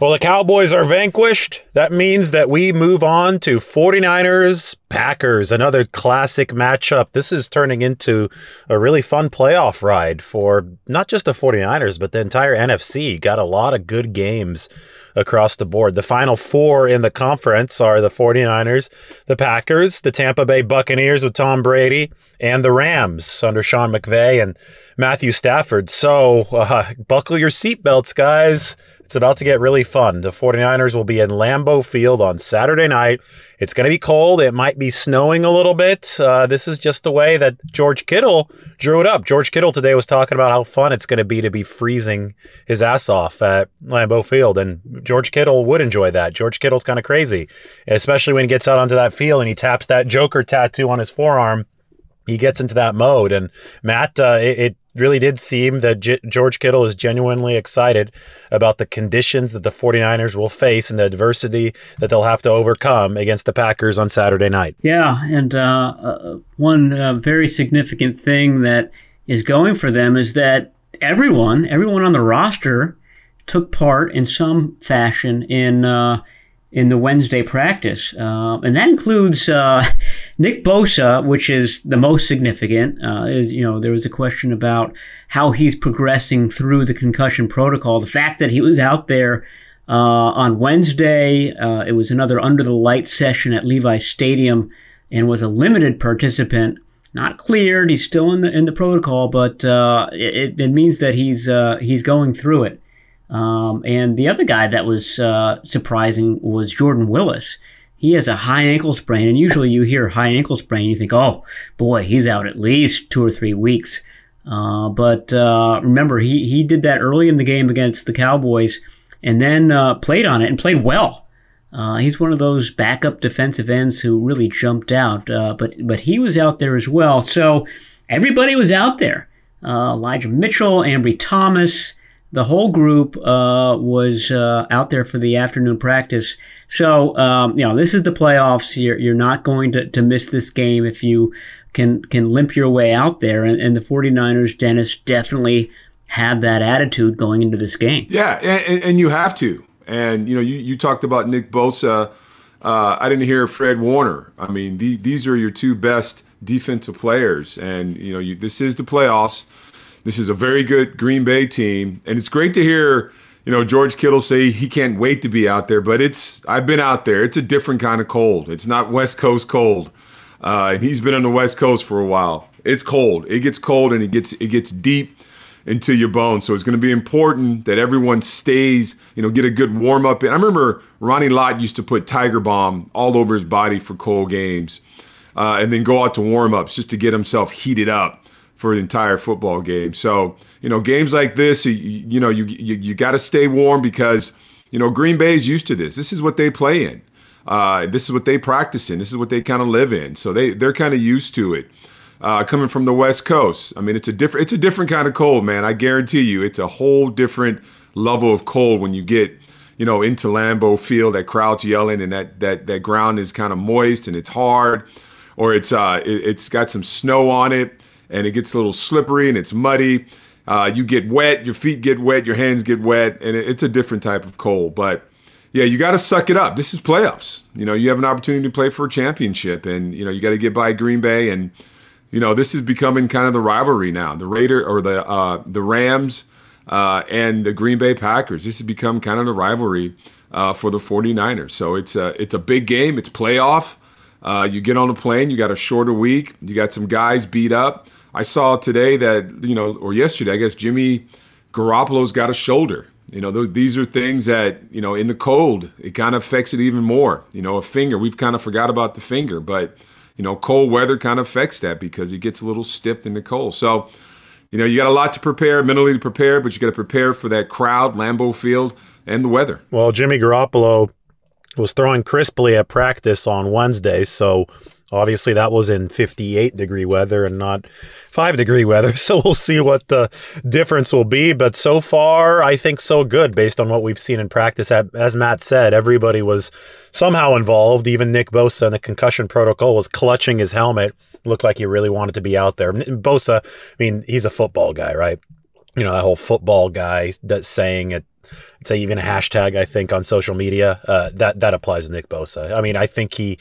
Well, the Cowboys are vanquished. That means that we move on to 49ers Packers, another classic matchup. This is turning into a really fun playoff ride for not just the 49ers, but the entire NFC. Got a lot of good games across the board. The final four in the conference are the 49ers, the Packers, the Tampa Bay Buccaneers with Tom Brady, and the Rams under Sean McVay and Matthew Stafford. So uh, buckle your seatbelts, guys. It's about to get really fun. The 49ers will be in Lambeau Field on Saturday night. It's going to be cold. It might be snowing a little bit. Uh, this is just the way that George Kittle drew it up. George Kittle today was talking about how fun it's going to be to be freezing his ass off at Lambeau Field. And George Kittle would enjoy that. George Kittle's kind of crazy, especially when he gets out onto that field and he taps that Joker tattoo on his forearm he gets into that mode. And Matt, uh, it, it, really did seem that J- George Kittle is genuinely excited about the conditions that the 49ers will face and the adversity that they'll have to overcome against the Packers on Saturday night. Yeah, and uh, uh, one uh, very significant thing that is going for them is that everyone, everyone on the roster, took part in some fashion in uh, in the Wednesday practice, uh, and that includes uh, Nick Bosa, which is the most significant. Uh, is you know there was a question about how he's progressing through the concussion protocol. The fact that he was out there uh, on Wednesday, uh, it was another under the light session at Levi Stadium, and was a limited participant. Not cleared. He's still in the in the protocol, but uh, it, it means that he's he's going through it. Um, and the other guy that was uh, surprising was Jordan Willis. He has a high ankle sprain, and usually you hear high ankle sprain, you think, oh boy, he's out at least two or three weeks. Uh, but uh, remember, he, he did that early in the game against the Cowboys and then uh, played on it and played well. Uh, he's one of those backup defensive ends who really jumped out, uh, but but he was out there as well. So everybody was out there. Elijah Mitchell, Ambry Thomas, the whole group uh, was uh, out there for the afternoon practice. So, um, you know, this is the playoffs. You're, you're not going to, to miss this game if you can can limp your way out there. And, and the 49ers, Dennis, definitely have that attitude going into this game. Yeah, and, and you have to. And, you know, you, you talked about Nick Bosa. Uh, I didn't hear Fred Warner. I mean, the, these are your two best defensive players. And, you know, you, this is the playoffs. This is a very good Green Bay team, and it's great to hear you know George Kittle say he can't wait to be out there. But it's I've been out there. It's a different kind of cold. It's not West Coast cold, uh, and he's been on the West Coast for a while. It's cold. It gets cold, and it gets it gets deep into your bones. So it's going to be important that everyone stays, you know, get a good warm up. And I remember Ronnie Lott used to put Tiger Balm all over his body for cold games, uh, and then go out to warm ups just to get himself heated up for the entire football game. So, you know, games like this, you, you know, you, you, you got to stay warm because, you know, Green Bay is used to this. This is what they play in. Uh, this is what they practice in. This is what they kind of live in. So they, they're kind of used to it. Uh, coming from the West Coast, I mean, it's a different, it's a different kind of cold, man. I guarantee you, it's a whole different level of cold when you get, you know, into Lambeau Field. That crowd's yelling, and that that that ground is kind of moist and it's hard, or it's uh, it, it's got some snow on it and it gets a little slippery and it's muddy. Uh, you get wet, your feet get wet, your hands get wet, and it's a different type of cold. But yeah, you got to suck it up. This is playoffs. You know, you have an opportunity to play for a championship, and you know you got to get by Green Bay, and you know this is becoming kind of the rivalry now. The Raider or the uh, the Rams uh, and the Green Bay Packers. This has become kind of the rivalry uh, for the 49ers. So it's a it's a big game. It's playoff. Uh, you get on a plane. You got a shorter week. You got some guys beat up. I saw today that you know, or yesterday, I guess Jimmy Garoppolo's got a shoulder. You know, these are things that you know in the cold it kind of affects it even more. You know, a finger we've kind of forgot about the finger, but you know, cold weather kind of affects that because it gets a little stiff in the cold. So, you know, you got a lot to prepare mentally to prepare, but you got to prepare for that crowd, Lambeau Field, and the weather. Well, Jimmy Garoppolo was throwing crisply at practice on Wednesday, so obviously that was in 58 degree weather and not 5 degree weather. So we'll see what the difference will be, but so far I think so good based on what we've seen in practice. As Matt said, everybody was somehow involved. Even Nick Bosa in the concussion protocol was clutching his helmet. Looked like he really wanted to be out there. Bosa, I mean, he's a football guy, right? You know, that whole football guy that's saying it say even a hashtag I think on social media uh, that that applies to Nick Bosa. I mean, I think he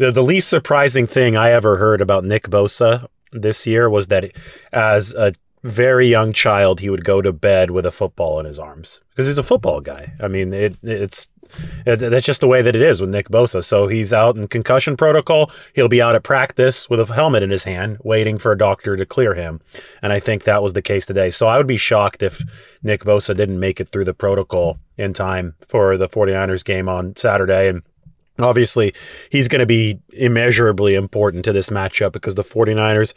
the, the least surprising thing I ever heard about Nick Bosa this year was that as a very young child, he would go to bed with a football in his arms because he's a football guy. I mean, it, it's it, that's just the way that it is with Nick Bosa. So he's out in concussion protocol. He'll be out at practice with a helmet in his hand, waiting for a doctor to clear him. And I think that was the case today. So I would be shocked if Nick Bosa didn't make it through the protocol in time for the 49ers game on Saturday. And Obviously, he's going to be immeasurably important to this matchup because the 49ers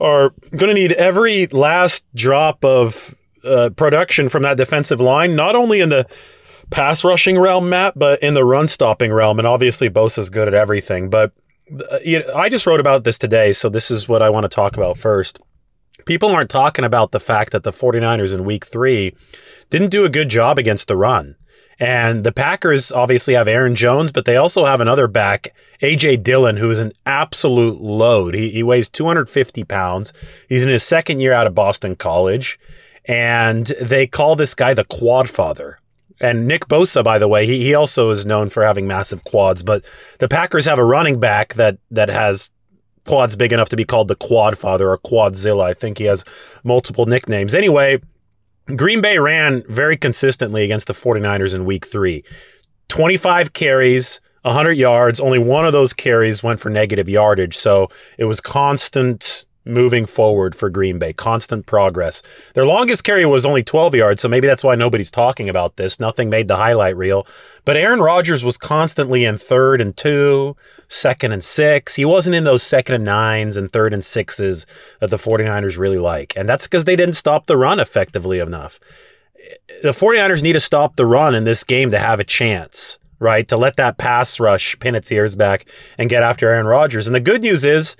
are going to need every last drop of uh, production from that defensive line, not only in the pass rushing realm, Matt, but in the run stopping realm. And obviously, Bosa's good at everything. But uh, you know, I just wrote about this today, so this is what I want to talk about first. People aren't talking about the fact that the 49ers in week three didn't do a good job against the run. And the Packers obviously have Aaron Jones, but they also have another back, AJ Dillon, who is an absolute load. He, he weighs 250 pounds. He's in his second year out of Boston College. And they call this guy the quad father. And Nick Bosa, by the way, he, he also is known for having massive quads. But the Packers have a running back that that has quads big enough to be called the quad father or quadzilla. I think he has multiple nicknames. Anyway, Green Bay ran very consistently against the 49ers in week three 25 carries, 100 yards. Only one of those carries went for negative yardage. So it was constant moving forward for Green Bay, constant progress. Their longest carry was only 12 yards, so maybe that's why nobody's talking about this. Nothing made the highlight reel. But Aaron Rodgers was constantly in third and two, second and six. He wasn't in those second and nines and third and sixes that the 49ers really like. And that's because they didn't stop the run effectively enough. The 49ers need to stop the run in this game to have a chance right? To let that pass rush pin its ears back and get after Aaron Rodgers. And the good news is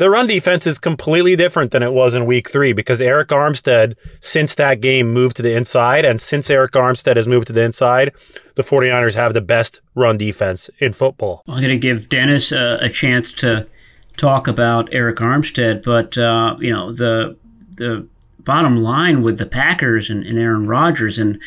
the run defense is completely different than it was in week three because Arik Armstead, since that game, moved to the inside. And since Arik Armstead has moved to the inside, the 49ers have the best run defense in football. I'm going to give Dennis a, a chance to talk about Arik Armstead, but, uh, you know, the the bottom line with the Packers and, and, Aaron Rodgers and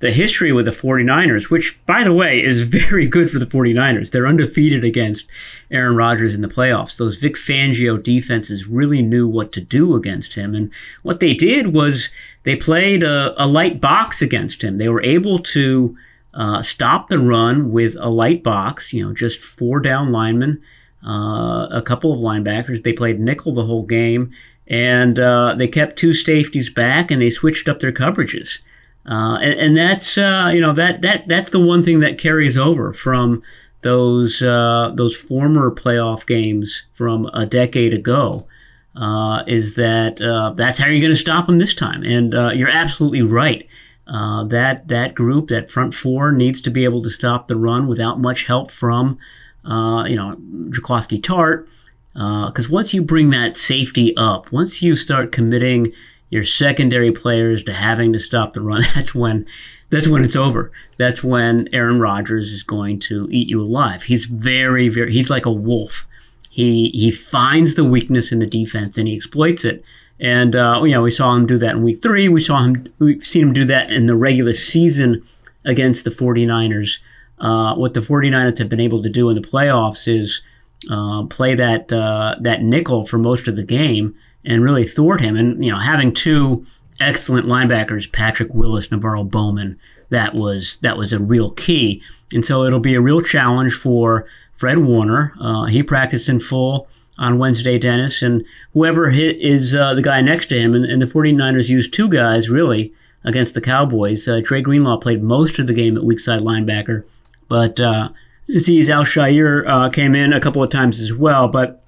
the history with the 49ers, which, by the way, is very good for the 49ers. They're undefeated against Aaron Rodgers in the playoffs. Those Vic Fangio defenses really knew what to do against him. And what they did was they played a, a light box against him. They were able to uh, stop the run with a light box, you know, just four down linemen. Uh, a couple of linebackers. They played nickel the whole game and uh, they kept two safeties back and they switched up their coverages. Uh, and, and, that's uh, you know that that that's the one thing that carries over from those uh, those former playoff games from a decade ago. Uh, is that uh, that's how you're going to stop them this time? And you're absolutely right. that that group, that front four, needs to be able to stop the run without much help from you know Jaquiski Tartt because uh, once you bring that safety up, once you start committing your secondary players to having to stop the run, that's when that's when it's over. That's when Aaron Rodgers is going to eat you alive. He's very, very he's like a wolf. He he finds the weakness in the defense and he exploits it. And uh, you know, we saw him do that in week three. We saw him we've seen him do that in the regular season against the 49ers. Uh, what the 49ers have been able to do in the playoffs is uh, play that uh, that nickel for most of the game and really thwart him. And you know, having two excellent linebackers, Patrick Willis, NaVorro Bowman, that was that was a real key. And so it'll be a real challenge for Fred Warner. Uh, he practiced in full on Wednesday, Dennis, and whoever is uh, the guy next to him. And, and, the 49ers used two guys really against the Cowboys. Uh, Dre Greenlaw played most of the game at weak side linebacker, but uh, Azeez Al-Shaair uh, came in a couple of times as well, but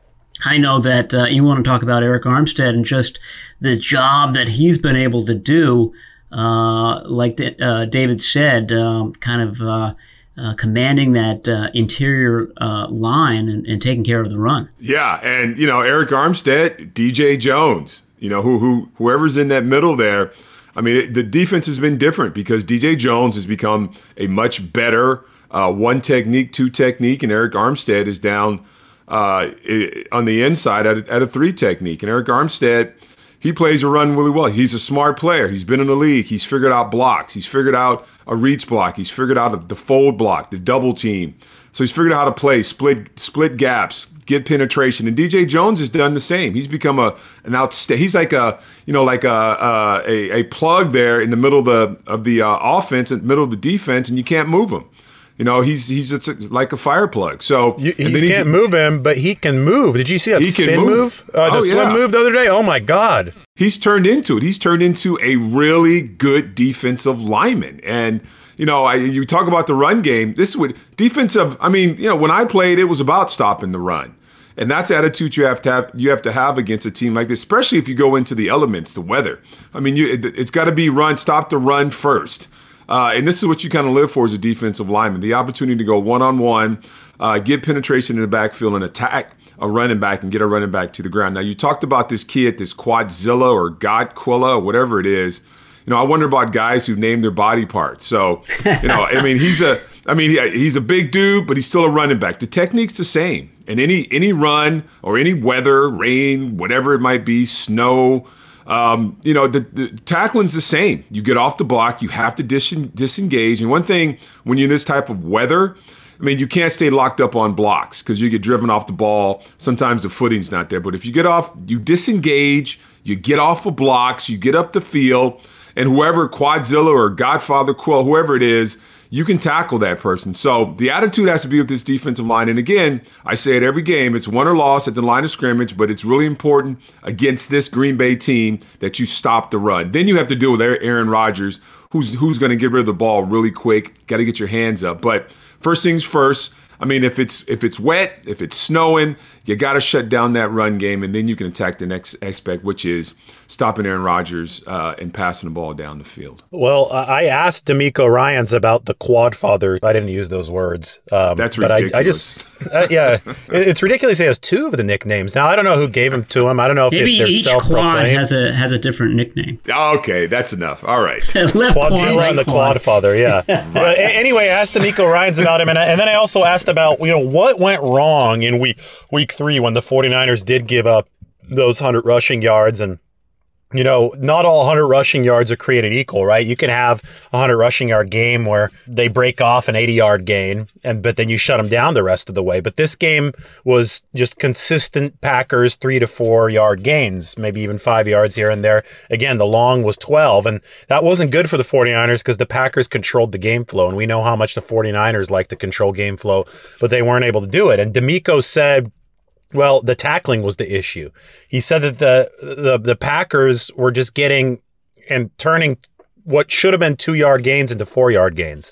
I know that uh, you want to talk about Arik Armstead and just the job that he's been able to do uh, like uh, David said, um, kind of uh, uh, commanding that uh, interior uh, line and, and, taking care of the run. Yeah, and you know Arik Armstead, DJ Jones, you know who who whoever's in that middle there. I mean, it, the defense has been different because DJ Jones has become a much better uh, one technique, two technique, and Arik Armstead is down uh, on the inside at a, at a three technique. And Arik Armstead, he plays a run really well. He's a smart player. He's been in the league. He's figured out blocks. He's figured out a reach block. He's figured out the fold block, the double team. So he's figured out how to play split split gaps, get penetration. And DJ Jones has done the same. He's become a an outsta- He's like a you know like a a, a plug there in the middle of the of the uh, offense, in the middle of the defense, and you can't move him. You know, he's he's just like a fire plug. So you, you can't can, move him, but he can move. Did you see that spin move? move? Uh, the oh, slim yeah. move the other day? Oh my god! He's turned into it. He's turned into a really good defensive lineman. And you know, I, you talk about the run game. This would defensive. I mean, you know, when I played, it was about stopping the run. And that's the attitude you have to have. You have to have against a team like this, especially if you go into the elements, the weather. I mean, you, it, has got to be run. Stop the run first. Uh, and this is what you kind of live for as a defensive lineman the opportunity to go one on one, get penetration in the backfield, and attack a running back and get a running back to the ground. Now, you talked about this kid, at this Quadzilla or Godquilla, or whatever it is. You know, I wonder about guys who name their body parts. So, you know, I mean, he's a, I mean, he's a big dude, but he's still a running back. The technique's the same. And any any run or any weather, rain, whatever it might be, snow, um, you know, the, the, tackling's the same. You get off the block, you have to dis- disengage. And one thing, when you're in this type of weather, I mean, you can't stay locked up on blocks because you get driven off the ball. Sometimes the footing's not there. But if you get off, you disengage, you get off of blocks, you get up the field, and whoever, Quadzilla or Godfather Quill, whoever it is, you can tackle that person. So the attitude has to be with this defensive line. And again, I say it every game, it's won or loss at the line of scrimmage, but it's really important against this Green Bay team that you stop the run. Then you have to deal with Aaron Rodgers, who's who's going to get rid of the ball really quick. Got to get your hands up. But first things first, I mean, if it's if it's wet, if it's snowing, you got to shut down that run game, and then you can attack the next aspect, which is stopping Aaron Rodgers uh, and passing the ball down the field. Well, I asked DeMeco Ryans about the quad father. I didn't use those words. Um, That's ridiculous. But I, I just, uh, yeah, it's ridiculous. He has two of the nicknames. Now I don't know who gave them to him. I don't know if Maybe it, they're each quad has a has a different nickname. Okay, that's enough. All right, Quadzilla and the quad father. Yeah. right. anyway, I asked DeMeco Ryans about him, and, I, and then I also asked about you know what went wrong in week week three when the 49ers did give up those 100 rushing yards and you know, not all 100 rushing yards are created equal, right? You can have a 100 rushing yard game where they break off an 80 yard gain, and but then you shut them down the rest of the way. But this game was just consistent Packers three to four yard gains, maybe even five yards here and there. Again, the long was 12, and that wasn't good for the 49ers because the Packers controlled the game flow, and we know how much the 49ers like to control game flow, but they weren't able to do it. And DeMeco said well, the tackling was the issue. He said that the the, the Packers were just getting and turning what should have been two yard gains into four yard gains.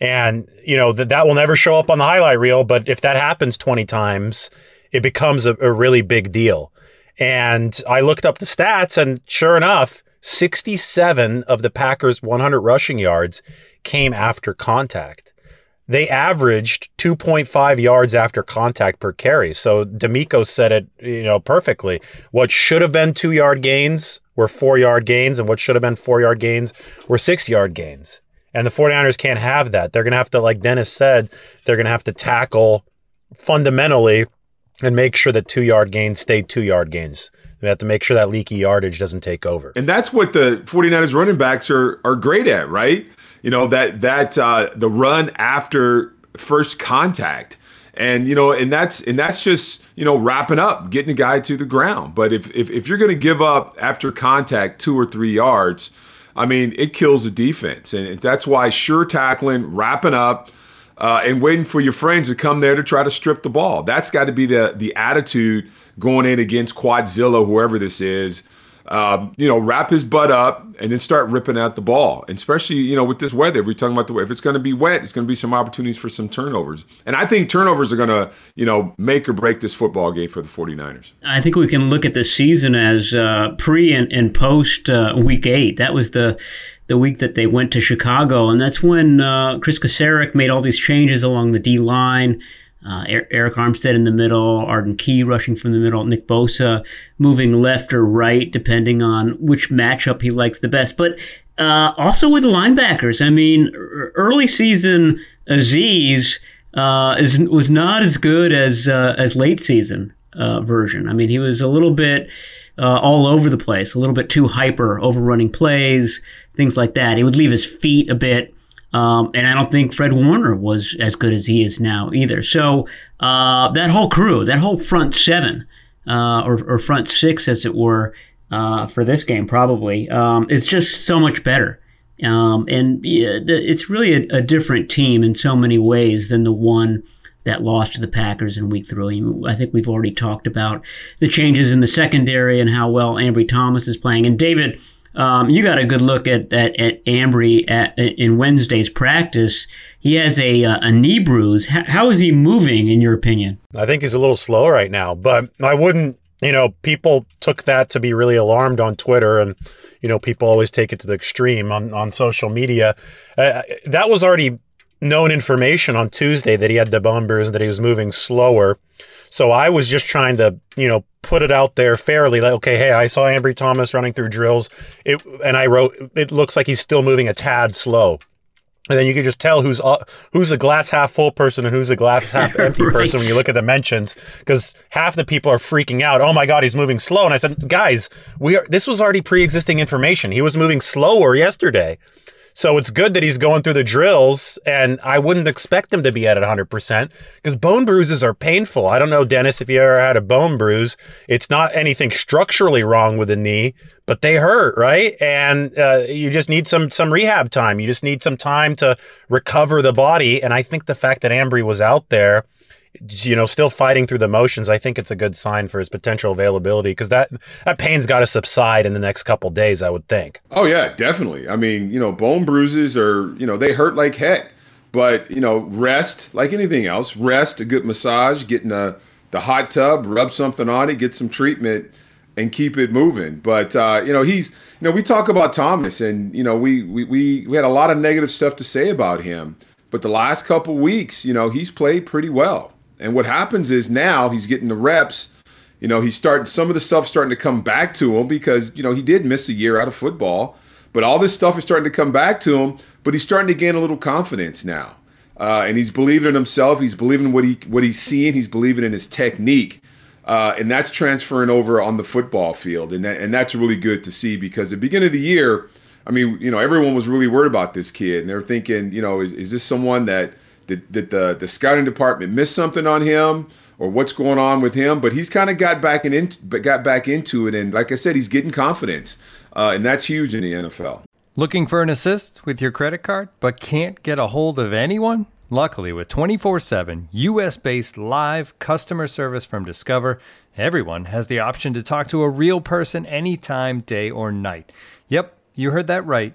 And, you know, that that will never show up on the highlight reel, but if that happens 20 times, it becomes a, a really big deal. And I looked up the stats, and sure enough, 67 of the Packers' 100 rushing yards came after contact they averaged 2.5 yards after contact per carry. So DeMeco said it, you know, perfectly. What should have been two yard gains were four yard gains, and what should have been four yard gains were six yard gains. And the 49ers can't have that. They're going to have to, like Dennis said, they're going to have to tackle fundamentally and make sure that two yard gains stay two yard gains. They have to make sure that leaky yardage doesn't take over. And that's what the 49ers running backs are are great at, right? You know that that uh, the run after first contact. And you know and that's and that's just you know wrapping up getting a guy to the ground. But if if, if you're going to give up after contact two or three yards i mean it kills the defense. And that's why sure tackling wrapping up uh, and waiting for your friends to come there to try to strip the ball. That's got to be the the attitude going in against quadzilla whoever this is um, you know, wrap his butt up and then start ripping out the ball. And especially, you know, with this weather, we're talking about the way. if it's going to be wet, it's going to be some opportunities for some turnovers. And I think turnovers are going to, you know, make or break this football game for the 49ers. I think we can look at the season as uh, pre and, and post uh, week eight. That was the the week that they went to Chicago, and that's when uh, Kris Kocurek made all these changes along the D line. Uh, Arik Armstead in the middle, Arden Key rushing from the middle, Nick Bosa moving left or right, depending on which matchup he likes the best. But uh, also with the linebackers, I mean, early season Azeez uh, is, was not as good as uh, as late season uh, version. I mean, he was a little bit uh, all over the place, a little bit too hyper, overrunning plays, things like that. He would leave his feet a bit. Um, and I don't think Fred Warner was as good as he is now either. So uh, that whole crew, that whole front seven, uh, or, or, front six, as it were, uh, for this game probably, um, is just so much better. Um, and it's really a, a, different team in so many ways than the one that lost to the Packers in Week Three. I think we've already talked about the changes in the secondary and how well Ambry Thomas is playing. And David um, you got a good look at at, at Ambry at, in Wednesday's practice. He has a uh, a knee bruise. H- how is he moving, in your opinion? I think he's a little slow right now, but I wouldn't. You know, people took that to be really alarmed on Twitter, and you know, people always take it to the extreme on on social media. Uh, that was already known information on Tuesday that he had the bone bruise and that he was moving slower. So I was just trying to, you know, put it out there fairly. Like, okay, hey, I saw Ambry Thomas running through drills, it, and I wrote, it looks like he's still moving a tad slow. And then you can just tell who's uh, who's a glass half full person and who's a glass half empty right. person when you look at the mentions, because half the people are freaking out. Oh my God, he's moving slow. And I said, guys, we are. This was already pre-existing information. He was moving slower yesterday. So it's good that he's going through the drills, and I wouldn't expect him to be at 100% because bone bruises are painful. I don't know, Dennis, if you ever had a bone bruise. It's not anything structurally wrong with the knee, but they hurt, right? And uh, you just need some some rehab time. You just need some time to recover the body. And I think the fact that Ambry was out there you know, still fighting through the motions, I think it's a good sign for his potential availability because that that pain's got to subside in the next couple days, I would think. Oh yeah, definitely. I mean, you know, bone bruises are you know they hurt like heck, but you know, rest like anything else. Rest, a good massage, getting a the hot tub, rub something on it, get some treatment, and keep it moving. But uh, you know, he's you know we talk about Thomas, and you know we we we, we had a lot of negative stuff to say about him. But the last couple weeks, you know, he's played pretty well. And what happens is now he's getting the reps. You know, he's starting some of the stuff starting to come back to him because, you know, he did miss a year out of football. But all this stuff is starting to come back to him, but he's starting to gain a little confidence now. Uh, and he's believing in himself. He's believing what he what he's seeing. He's believing in his technique, uh, and that's transferring over on the football field. And that, and that's really good to see because at the beginning of the year, I mean, you know, everyone was really worried about this kid, and they're thinking, you know, is, is this someone that did, did the the scouting department miss something on him or what's going on with him? But he's kind of got back and in, got back into it, and like I said, he's getting confidence, uh, and that's huge in the NFL. Looking for an assist with your credit card, but can't get a hold of anyone? Luckily, with 24 7 US based live customer service from Discover, everyone has the option to talk to a real person anytime, day or night. Yep, you heard that right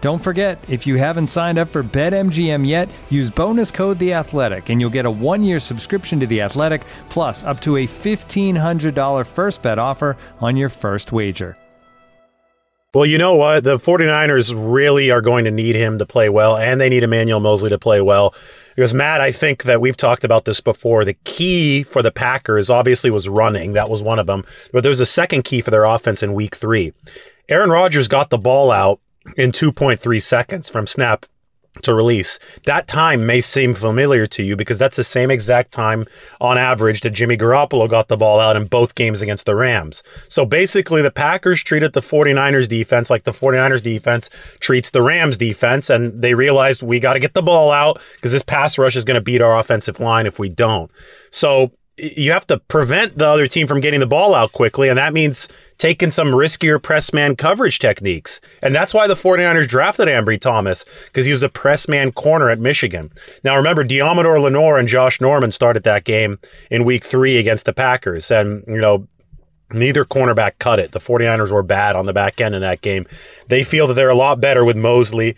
Don't forget, if you haven't signed up for BetMGM yet, use bonus code The Athletic, and you'll get a one-year subscription to The Athletic, plus up to a fifteen hundred dollar first bet offer on your first wager. Well, you know what? The 49ers really are going to need him to play well, and they need Emmanuel Moseley to play well. Because, Matt, I think that we've talked about this before. The key for the Packers obviously was running. That was one of them. But there's a second key for their offense in week three. Aaron Rodgers got the ball out in 2.3 seconds from snap to release. That time may seem familiar to you because that's the same exact time on average that Jimmy Garoppolo got the ball out in both games against the Rams. So basically, the Packers treated the 49ers defense like the 49ers defense treats the Rams defense, and they realized we got to get the ball out because this pass rush is going to beat our offensive line if we don't. So you have to prevent the other team from getting the ball out quickly, and that means taking some riskier press man coverage techniques. And that's why the 49ers drafted Ambry Thomas, because he was a press man corner at Michigan. Now remember, Deommodore Lenoir and Josh Norman started that game in week three against the Packers. And, you know, Neither cornerback cut it. The 49ers were bad on the back end in that game. They feel that they're a lot better with Moseley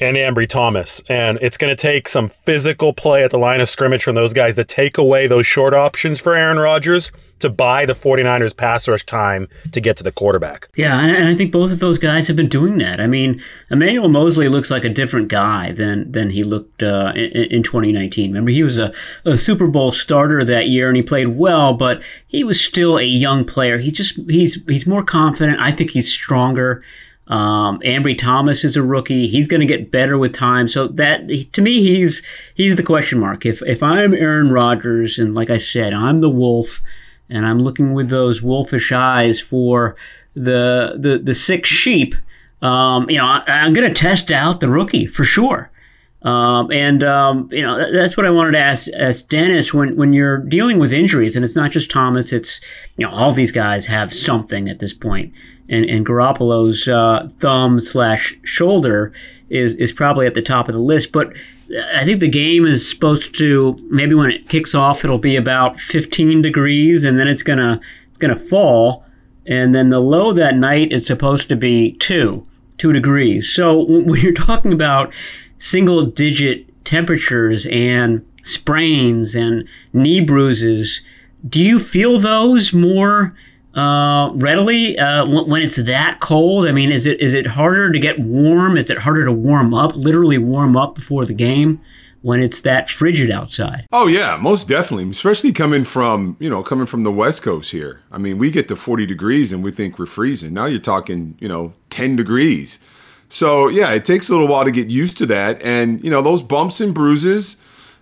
and Ambry Thomas. And it's going to take some physical play at the line of scrimmage from those guys to take away those short options for Aaron Rodgers to buy the 49ers pass rush time to get to the quarterback. Yeah, and I think both of those guys have been doing that. I mean, Emmanuel Moseley looks like a different guy than than he looked uh, in, in 2019. Remember, he was a, a Super Bowl starter that year and he played well, but he was still a young player. He just he's he's more confident. I think he's stronger. Um, Ambry Thomas is a rookie. He's going to get better with time. So that to me, he's he's the question mark. If if I'm Aaron Rodgers, and like I said, I'm the wolf, and I'm looking with those wolfish eyes for the the the six sheep. Um, you know, I, am going to test out the rookie for sure. Um, and um, you know that's what I wanted to ask, ask Dennis when when you're dealing with injuries, and it's not just Thomas. It's you know all these guys have something at this point and, and Garoppolo's uh, thumb slash shoulder is, is probably at the top of the list. But I think the game is supposed to maybe when it kicks off, it'll be about 15 degrees, and then it's gonna it's gonna fall, and then the low that night is supposed to be two two degrees. So when you're talking about single digit temperatures and sprains and knee bruises, do you feel those more? Uh, readily uh, when it's that cold? I mean, is it is it harder to get warm? Is it harder to warm up, literally warm up before the game? when it's that frigid outside. Oh yeah, most definitely. Especially coming from you know coming from the West Coast here. I mean, we get to 40 degrees and we think we're freezing. Now you're talking you know 10 degrees. So yeah, it takes a little while to get used to that, and you know those bumps and bruises,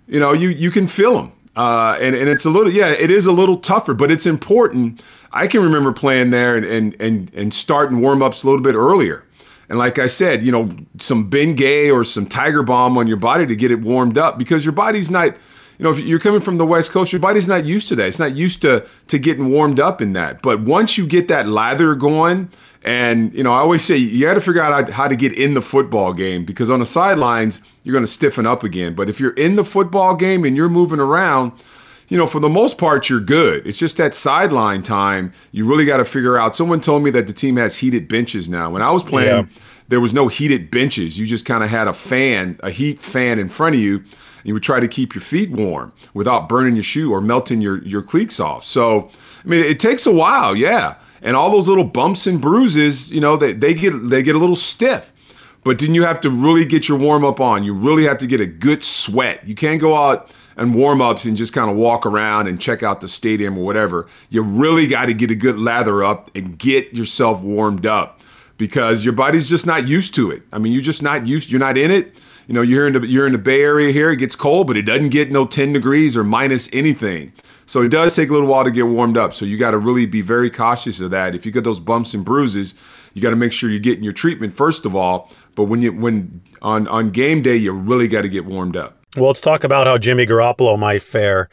you know you you can feel them. Uh, and, and it's a little, yeah, it is a little tougher, but it's important. I can remember playing there and, and, and, and starting warm ups a little bit earlier. And like I said, you know, some Bengay or some Tiger Balm on your body to get it warmed up because your body's not, you know, if you're coming from the West Coast, your body's not used to that. It's not used to to getting warmed up in that. But once you get that lather going, and you know, I always say you got to figure out how to get in the football game because on the sidelines you're going to stiffen up again. But if you're in the football game and you're moving around, you know, for the most part, you're good. It's just that sideline time you really got to figure out. Someone told me that the team has heated benches now. When I was playing, yeah. there was no heated benches. You just kind of had a fan, a heat fan in front of you. And You would try to keep your feet warm without burning your shoe or melting your, your cleats off. So, I mean, it takes a while, yeah and all those little bumps and bruises, you know, they, they get they get a little stiff. But then you have to really get your warm up on. You really have to get a good sweat. You can't go out and warm ups and just kind of walk around and check out the stadium or whatever. You really got to get a good lather up and get yourself warmed up because your body's just not used to it. I mean, you're just not used. You're not in it. You know, you're in the you're in the Bay Area here. It gets cold, but it doesn't get no 10 degrees or minus anything. So it does take a little while to get warmed up. So you got to really be very cautious of that. If you get those bumps and bruises, you got to make sure you're getting your treatment first of all. But when you when on on game day, you really got to get warmed up. Well, let's talk about how Jimmy Garoppolo might fare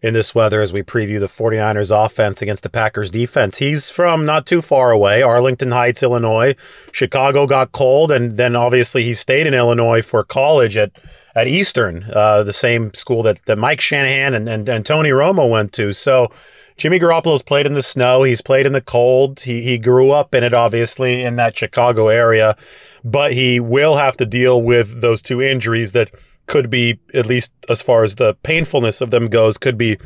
in this weather as we preview the 49ers offense against the Packers defense. He's from not too far away, Arlington Heights, Illinois. Chicago got cold, and then obviously he stayed in Illinois for college at, at Eastern, uh, the same school that, that Mike Shanahan and, and, and Tony Romo went to. So Jimmy Garoppolo's played in the snow. He's played in the cold. He, he grew up in it, obviously, in that Chicago area, but he will have to deal with those two injuries that could be, at least as far as the painfulness of them goes, could be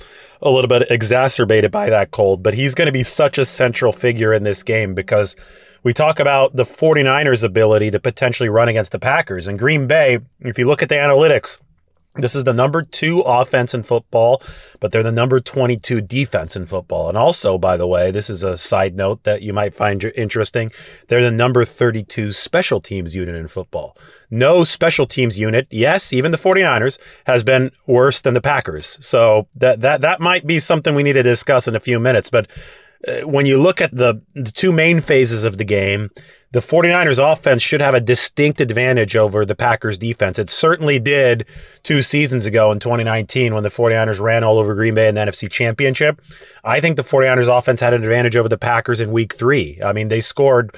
a little bit exacerbated by that cold. But he's going to be such a central figure in this game because we talk about the 49ers' ability to potentially run against the Packers. And Green Bay, if you look at the analytics, this is the number two offense in football, but they're the number 22 defense in football. And also, by the way, this is a side note that you might find interesting. They're the number 32 special teams unit in football. No special teams unit, yes, even the 49ers, has been worse than the Packers. So that, that, that might be something we need to discuss in a few minutes. But Uh, when you look at the, the two main phases of the game, the 49ers offense should have a distinct advantage over the Packers defense. It certainly did two seasons ago in 2019 when the 49ers ran all over Green Bay in the NFC Championship. I think the 49ers offense had an advantage over the Packers in week three. I mean, they scored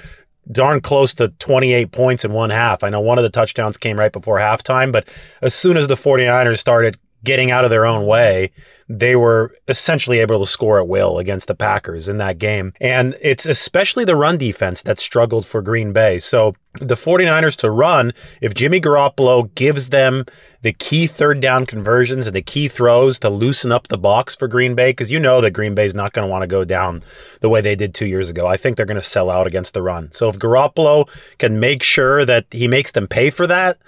darn close to 28 points in one half. I know one of the touchdowns came right before halftime, but as soon as the 49ers started getting out of their own way, they were essentially able to score at will against the Packers in that game. And it's especially the run defense that struggled for Green Bay. So the 49ers to run, if Jimmy Garoppolo gives them the key third down conversions and the key throws to loosen up the box for Green Bay, because you know that Green Bay is not going to want to go down the way they did two years ago. I think they're going to sell out against the run. So if Garoppolo can make sure that he makes them pay for that,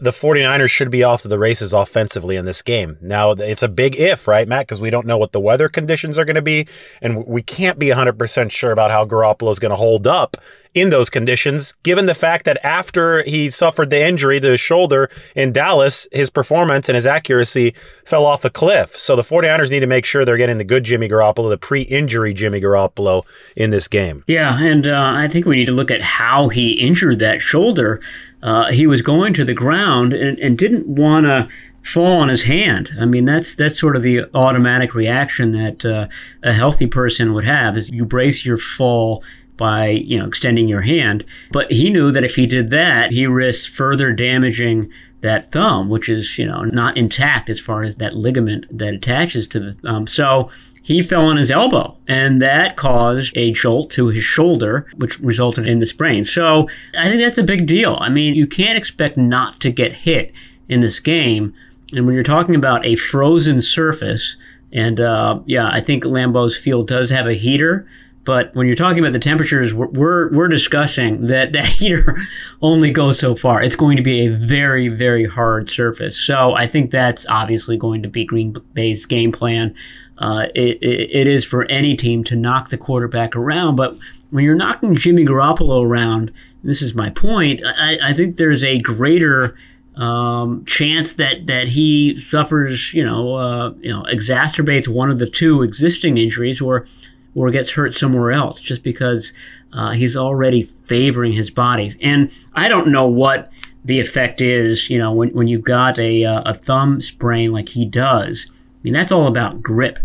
the 49ers should be off to the races offensively in this game. Now, it's a big if, right, Matt? Because we don't know what the weather conditions are going to be, and we can't be 100% sure about how Garoppolo is going to hold up in those conditions, given the fact that after he suffered the injury to his shoulder in Dallas, his performance and his accuracy fell off a cliff. So the 49ers need to make sure they're getting the good Jimmy Garoppolo, the pre injury Jimmy Garoppolo in this game. Yeah, and uh, I think we need to look at how he injured that shoulder uh, he was going to the ground and, and didn't want to fall on his hand. I mean, that's that's sort of the automatic reaction that uh, a healthy person would have is you brace your fall by you know extending your hand. But he knew that if he did that, he risked further damaging that thumb, which is you know not intact as far as that ligament that attaches to the thumb. So he fell on his elbow, and that caused a jolt to his shoulder, which resulted in the sprain. So I think that's a big deal. I mean, you can't expect not to get hit in this game. And when you're talking about a frozen surface, and uh, yeah, I think Lambeau's field does have a heater. But when you're talking about the temperatures, we're, we're, we're, discussing that that heater only goes so far. It's going to be a very, very hard surface. So I think that's obviously going to be Green Bay's game plan uh, it, it, is for any team to knock the quarterback around. But when you're knocking Jimmy Garoppolo around, this is my point. I, I think there's a greater um, chance that that he suffers, you know, uh, you know, exacerbates one of the two existing injuries, or or gets hurt somewhere else, just because uh, he's already favoring his body. And I don't know what the effect is, you know, when when you've got a uh, a thumb sprain like he does. I mean, that's all about grip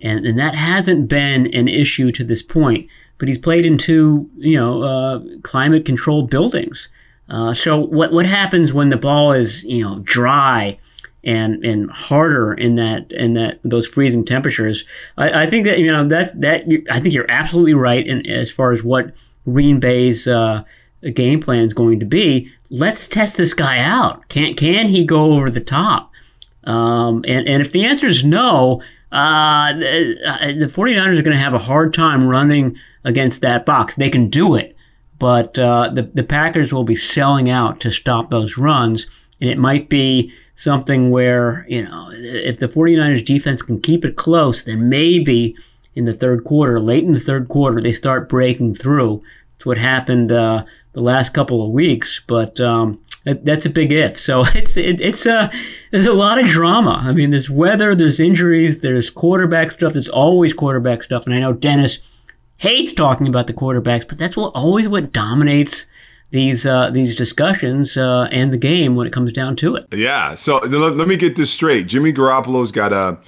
and and that hasn't been an issue to this point. But he's played in two, you know, uh, climate controlled buildings. Uh, so what what happens when the ball is you know dry and and harder in that in that those freezing temperatures? I, I think that you know that that I think you're absolutely right in as far as what Green Bay's uh, game plan is going to be. Let's test this guy out. Can can he go over the top? Um, and and if the answer is no, uh, the 49ers are going to have a hard time running against that box. They can do it, but uh, the, the Packers will be selling out to stop those runs. And it might be something where, you know, if the 49ers defense can keep it close, then maybe in the third quarter, late in the third quarter, they start breaking through. It's what happened uh, the last couple of weeks. But um, that's a big if. So it's it, it's uh, there's a lot of drama. I mean, there's weather, there's injuries, there's quarterback stuff. There's always quarterback stuff, and I know Dennis hates talking about the quarterbacks, but that's what always what dominates these uh, these discussions uh, and the game when it comes down to it. Yeah. So let, let me get this straight. Jimmy Garoppolo's got a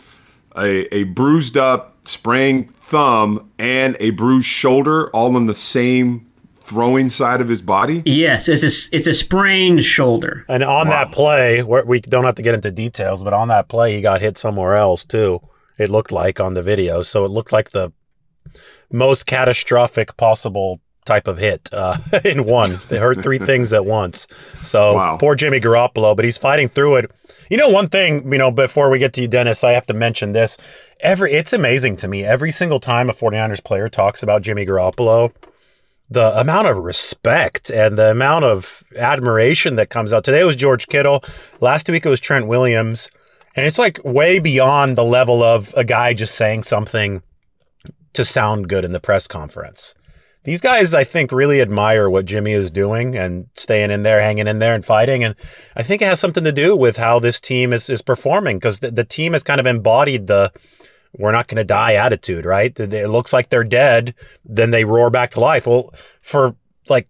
a, a bruised up, sprained thumb and a bruised shoulder all on the same throwing side of his body? Yes, it's a it's a sprained shoulder. And on wow. that play, we don't have to get into details, but on that play, he got hit somewhere else too. It looked like on the video, so it looked like the most catastrophic possible type of hit uh, in one. They heard three things at once. So wow. poor Jimmy Garoppolo, but he's fighting through it. You know, one thing, you know, before we get to you, Dennis, I have to mention this. Every it's amazing to me. Every single time a 49ers player talks about Jimmy Garoppolo, the amount of respect and the amount of admiration that comes out. Today was George Kittle. Last week it was Trent Williams. And it's like way beyond the level of a guy just saying something to sound good in the press conference. These guys, I think, really admire what Jimmy is doing and staying in there, hanging in there, and fighting. And I think it has something to do with how this team is, is performing because the, the team has kind of embodied the we're not going to die attitude, right? It looks like they're dead, then they roar back to life. Well, for like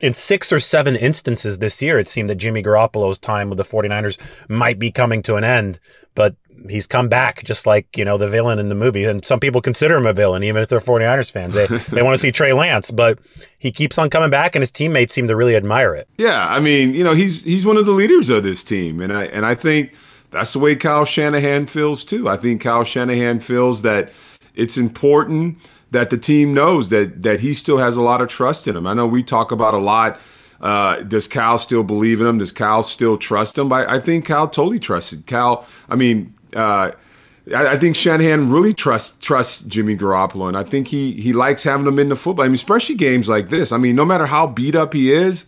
in six or seven instances this year, it seemed that Jimmy Garoppolo's time with the 49ers might be coming to an end, but he's come back just like, you know, the villain in the movie. And some people consider him a villain, even if they're 49ers fans. They, they want to see Trey Lance, but he keeps on coming back and his teammates seem to really admire it. Yeah. I mean, you know, he's, he's one of the leaders of this team. And I, and I think that's the way Kyle Shanahan feels too. I think Kyle Shanahan feels that it's important that the team knows that, that he still has a lot of trust in him. I know we talk about a lot uh, does Cal still believe in him? Does Cal still trust him? I, I think Cal totally trusted Cal. I mean, uh, I, I, think Shanahan really trusts trusts Jimmy Garoppolo, and I think he he likes having him in the football. I mean, especially games like this. I mean, no matter how beat up he is,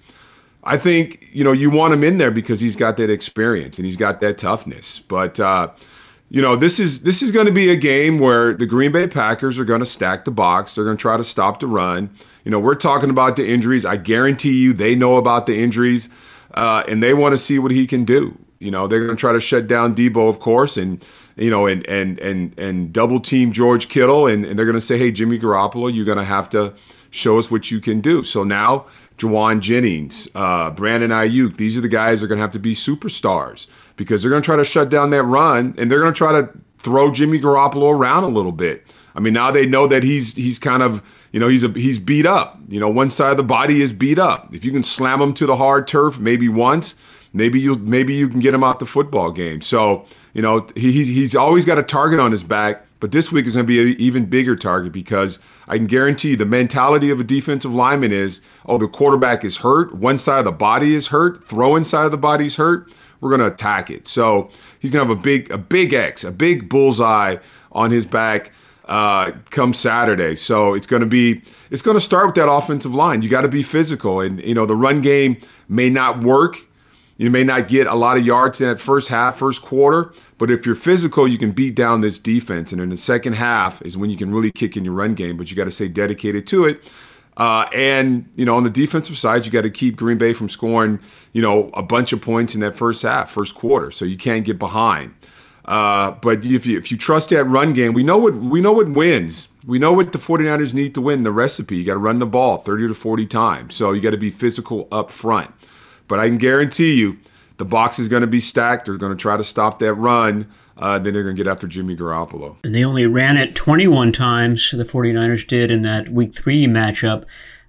I think you know you want him in there because he's got that experience and he's got that toughness. But uh, you know, this is this is going to be a game where the Green Bay Packers are going to stack the box. They're going to try to stop the run. You know, we're talking about the injuries. I guarantee you, they know about the injuries, uh, and they want to see what he can do. You know, they're going to try to shut down Deebo, of course, and you know, and and and and double team George Kittle, and, and they're going to say, "Hey, Jimmy Garoppolo, you're going to have to show us what you can do." So now, Jauan Jennings, uh, Brandon Aiyuk. these are the guys that are going to have to be superstars because they're going to try to shut down that run, and they're going to try to throw Jimmy Garoppolo around a little bit. I mean, now they know that he's he's kind of you know he's a he's beat up. You know, one side of the body is beat up. If you can slam him to the hard turf maybe once maybe you maybe you can get him out the football game. So you know he, he's always got a target on his back, but this week is going to be an even bigger target because I can guarantee the mentality of a defensive lineman is, oh, the quarterback is hurt, one side of the body is hurt, throwing side of the body is hurt. We're going to attack it. So he's going to have a big a big X, a big bullseye on his back. Uh, come Saturday. So it's going to be it's going to start with that offensive line. You got to be physical, and you know the run game may not work you may not get a lot of yards in that first half, first quarter, but if you're physical, you can beat down this defense. And in the second half is when you can really kick in your run game, but you got to stay dedicated to it. Uh, and you know, on the defensive side, you got to keep Green Bay from scoring, you know, a bunch of points in that first half, first quarter. So you can't get behind. Uh, but if you if you trust that run game, we know what we know what wins. We know what the 49ers need to win the recipe. You got to run the ball 30 to 40 times. So you got to be physical up front. But I can guarantee you the box is going to be stacked. They're going to try to stop that run. Uh, then they're going to get after Jimmy Garoppolo. And they only ran it 21 times, the 49ers did in that week three matchup.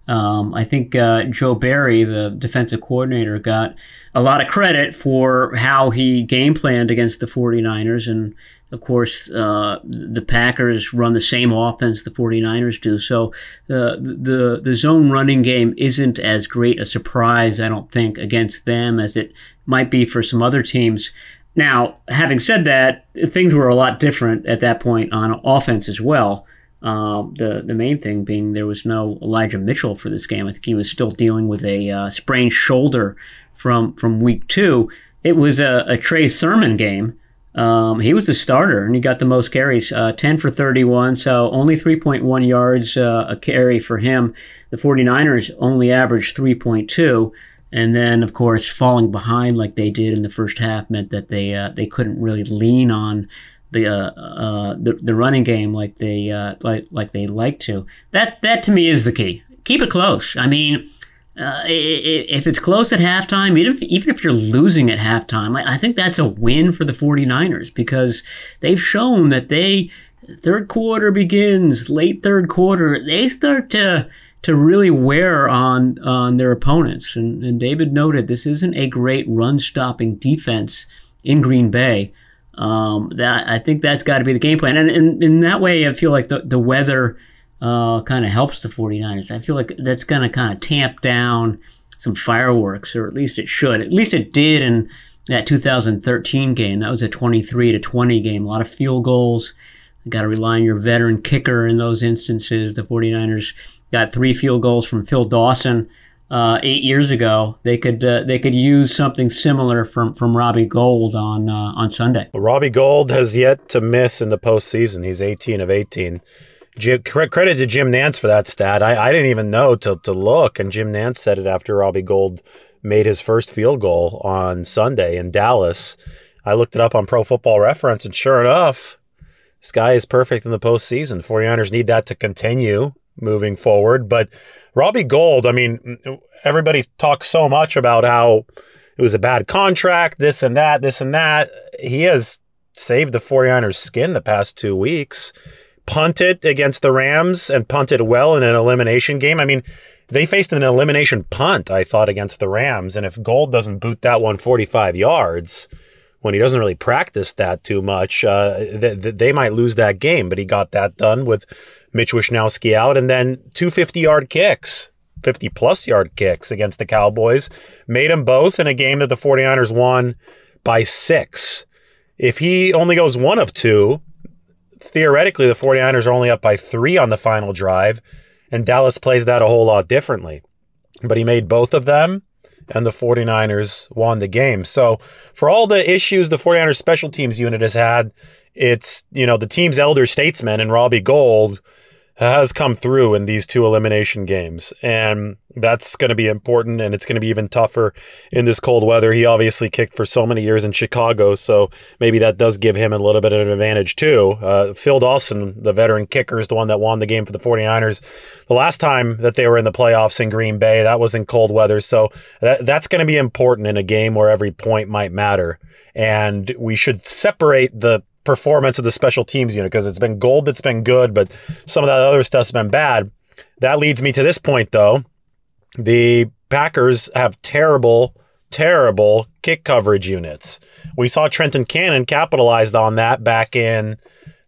Um, I think uh, Joe Barry, the defensive coordinator, got a lot of credit for how he game planned against the 49ers. And of course, uh, the Packers run the same offense the 49ers do. So uh, the, the zone running game isn't as great a surprise, I don't think, against them as it might be for some other teams. Now, having said that, things were a lot different at that point on offense as well. Um, the the main thing being there was no Elijah Mitchell for this game. I think he was still dealing with a uh, sprained shoulder from from week two. It was a, a Trey Sermon game, um, he was the starter and he got the most carries, uh, 10 for 31, so only 3.1 yards uh, a carry for him. The 49ers only averaged 3.2. And then, of course, falling behind like they did in the first half meant that they uh, they couldn't really lean on the uh, uh, the, the running game like they uh, like like they like to. That that to me is the key. Keep it close. I mean, uh, if it's close at halftime, even if, even if you're losing at halftime, I, think that's a win for the 49ers because they've shown that they, third quarter begins, late third quarter, they start to to really wear on on their opponents. And, and David noted this isn't a great run stopping defense in Green Bay. Um, that I think that's got to be the game plan. And, in that way, I feel like the, the weather uh, kind of helps the 49ers. I feel like that's going to kind of tamp down some fireworks, or at least it should. At least it did in that 2013 game. That was a 23 to 20 game. A lot of field goals. You got to rely on your veteran kicker in those instances. The 49ers got three field goals from Phil Dawson uh, eight years ago. They could uh, they could use something similar from from Robbie Gould on uh, on Sunday. Well, Robbie Gould has yet to miss in the postseason. He's 18 of 18. Jim, credit to Jim Nantz for that stat. I, I didn't even know to, to look, and Jim Nantz said it after Robbie Gould made his first field goal on Sunday in Dallas. I looked it up on Pro Football Reference, and sure enough, sky is perfect in the postseason. 49ers need that to continue moving forward. But Robbie Gould, I mean, everybody talks so much about how it was a bad contract, this and that, this and that. He has saved the 49ers' skin the past two weeks. Punted against the Rams and punted well in an elimination game. I mean, they faced an elimination punt, I thought, against the Rams. And if Gould doesn't boot that one 45 yards, when he doesn't really practice that too much, uh, they, they might lose that game. But he got that done with Mitch Wishnowsky out, and then two 50 yard kicks, 50 plus yard kicks against the Cowboys, made them both in a game that the 49ers won by six. If he only goes one of two, theoretically the 49ers are only up by three on the final drive, and Dallas plays that a whole lot differently. But he made both of them and the 49ers won the game. So, for all the issues the 49ers special teams unit has had, it's, you know, the team's elder statesman and Robbie Gould has come through in these two elimination games. And that's going to be important and it's going to be even tougher in this cold weather. He obviously kicked for so many years in Chicago, so maybe that does give him a little bit of an advantage too. Uh, Phil Dawson, the veteran kicker, is the one that won the game for the 49ers. The last time that they were in the playoffs in Green Bay, that was in cold weather. So that, that's going to be important in a game where every point might matter. And we should separate the performance of the special teams unit because it's been Gould that's been good, but some of that other stuff's been bad. That leads me to this point, though. The Packers have terrible, terrible kick coverage units. We saw Trenton Cannon capitalized on that back in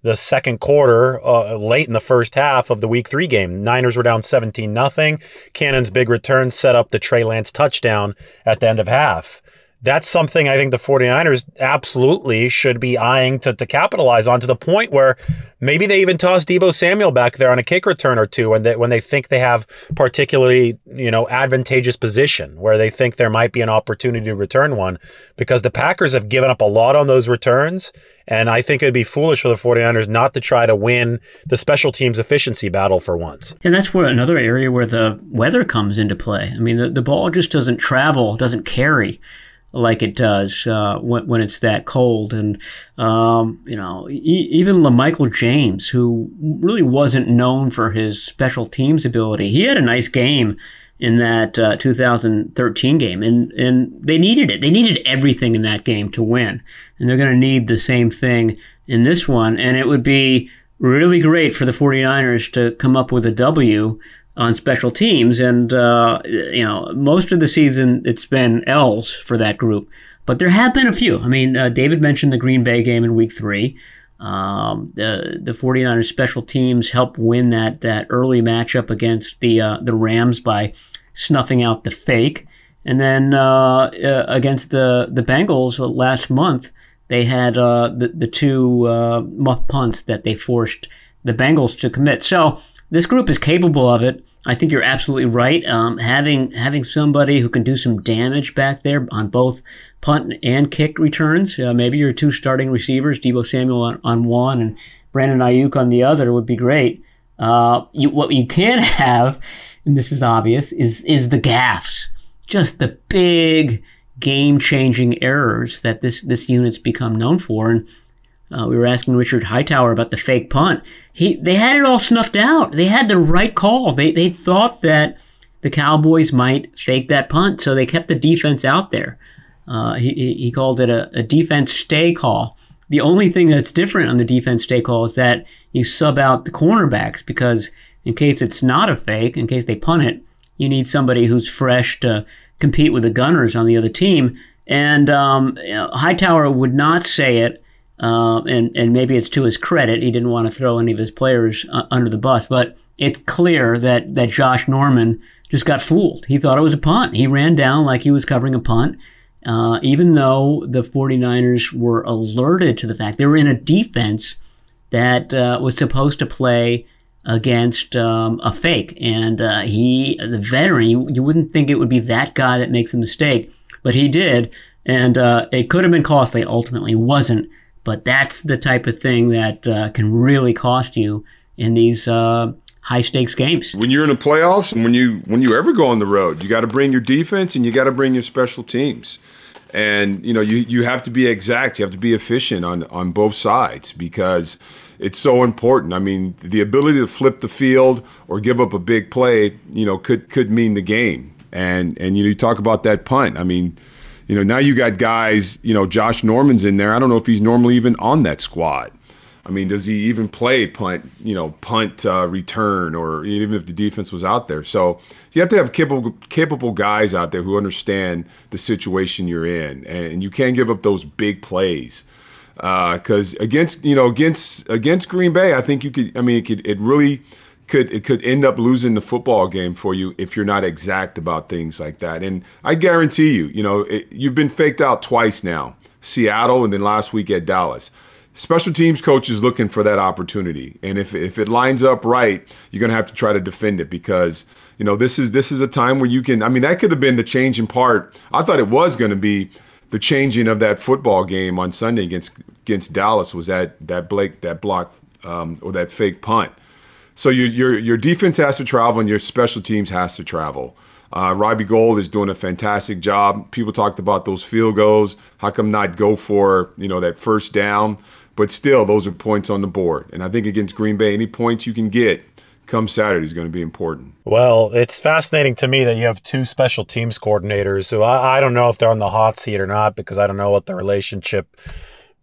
the second quarter, uh, late in the first half of the Week Three game. Niners were down seventeen nothing. Cannon's big return set up the Trey Lance touchdown at the end of half that's something I think the 49ers absolutely should be eyeing to, to capitalize on to the point where maybe they even toss Deebo Samuel back there on a kick return or two when they, when they think they have particularly, you know, advantageous position where they think there might be an opportunity to return one because the Packers have given up a lot on those returns. And I think it'd be foolish for the 49ers not to try to win the special teams efficiency battle for once. And that's where another area where the weather comes into play. I mean, the, the ball just doesn't travel, doesn't carry like it does uh, when, when it's that cold. And, um, you know, e- even LaMichael James, who really wasn't known for his special teams ability, he had a nice game in that uh, 2013 game. And, and they needed it. They needed everything in that game to win. And they're going to need the same thing in this one. And it would be really great for the 49ers to come up with a W on special teams. And, uh, you know, most of the season it's been L's for that group. But there have been a few. I mean, uh, David mentioned the Green Bay game in week three. Um, the the 49ers special teams helped win that that early matchup against the uh, the Rams by snuffing out the fake, and then uh, uh, against the the Bengals last month they had uh, the the two uh, muff punts that they forced the Bengals to commit. So this group is capable of it. I think you're absolutely right. Um, having having somebody who can do some damage back there on both punt and kick returns, uh, maybe your two starting receivers, Deebo Samuel on, on one and Brandon Aiyuk on the other, would be great. Uh, you, what you can have, and this is obvious, is is the gaffes, just the big game-changing errors that this this unit's become known for. And uh, we were asking Richard Hightower about the fake punt. He they had it all snuffed out. They had the right call. They they thought that the Cowboys might fake that punt. So they kept the defense out there. Uh, he, he called it a, a defense stay call. The only thing that's different on the defense stay call is that you sub out the cornerbacks because in case it's not a fake, in case they punt it, you need somebody who's fresh to compete with the gunners on the other team. And um, you know, Hightower would not say it, uh, and and maybe it's to his credit. He didn't want to throw any of his players uh, under the bus, but it's clear that that Josh Norman just got fooled. He thought it was a punt. He ran down like he was covering a punt. Uh, even though the 49ers were alerted to the fact they were in a defense that uh, was supposed to play against um, a fake. And uh, he, the veteran, you, you wouldn't think it would be that guy that makes a mistake, but he did. And it could have been costly. Ultimately, wasn't. But that's the type of thing that uh, can really cost you in these uh, high stakes games. When you're in the playoffs and when you when you ever go on the road, you got to bring your defense and you got to bring your special teams. And you know, you you have to be exact, you have to be efficient on on both sides because it's so important. I mean, the ability to flip the field or give up a big play, you know, could could mean the game. And and you, know, you talk about that punt. I mean, you know, now you got guys, you know, Josh Norman's in there. I don't know if he's normally even on that squad. I mean, does he even play punt, you know, punt uh, return, or even if the defense was out there? So you have to have capable, capable guys out there who understand the situation you're in, and you can't give up those big plays because uh, against, you know, against against Green Bay, I think you could. I mean, it could. It really could. It could end up losing the football game for you if you're not exact about things like that. And I guarantee you, you know, it, you've been faked out twice now, Seattle, and then last week at Dallas special teams coach is looking for that opportunity and if, if it lines up right you're to have to try to defend it because you know this is this is a time where you can i mean that could have been the changing part i thought it was going to be the changing of that football game on sunday against against dallas was that that blake that block um, or that fake punt so your, your your defense has to travel and your special teams has to travel uh, Robbie Gould is doing a fantastic job. People talked about those field goals. How come not go for you know that first down? But still, those are points on the board. And I think against Green Bay, any points you can get come Saturday is going to be important. Well, it's fascinating to me that you have two special teams coordinators who I, I don't know if they're on the hot seat or not because I don't know what the relationship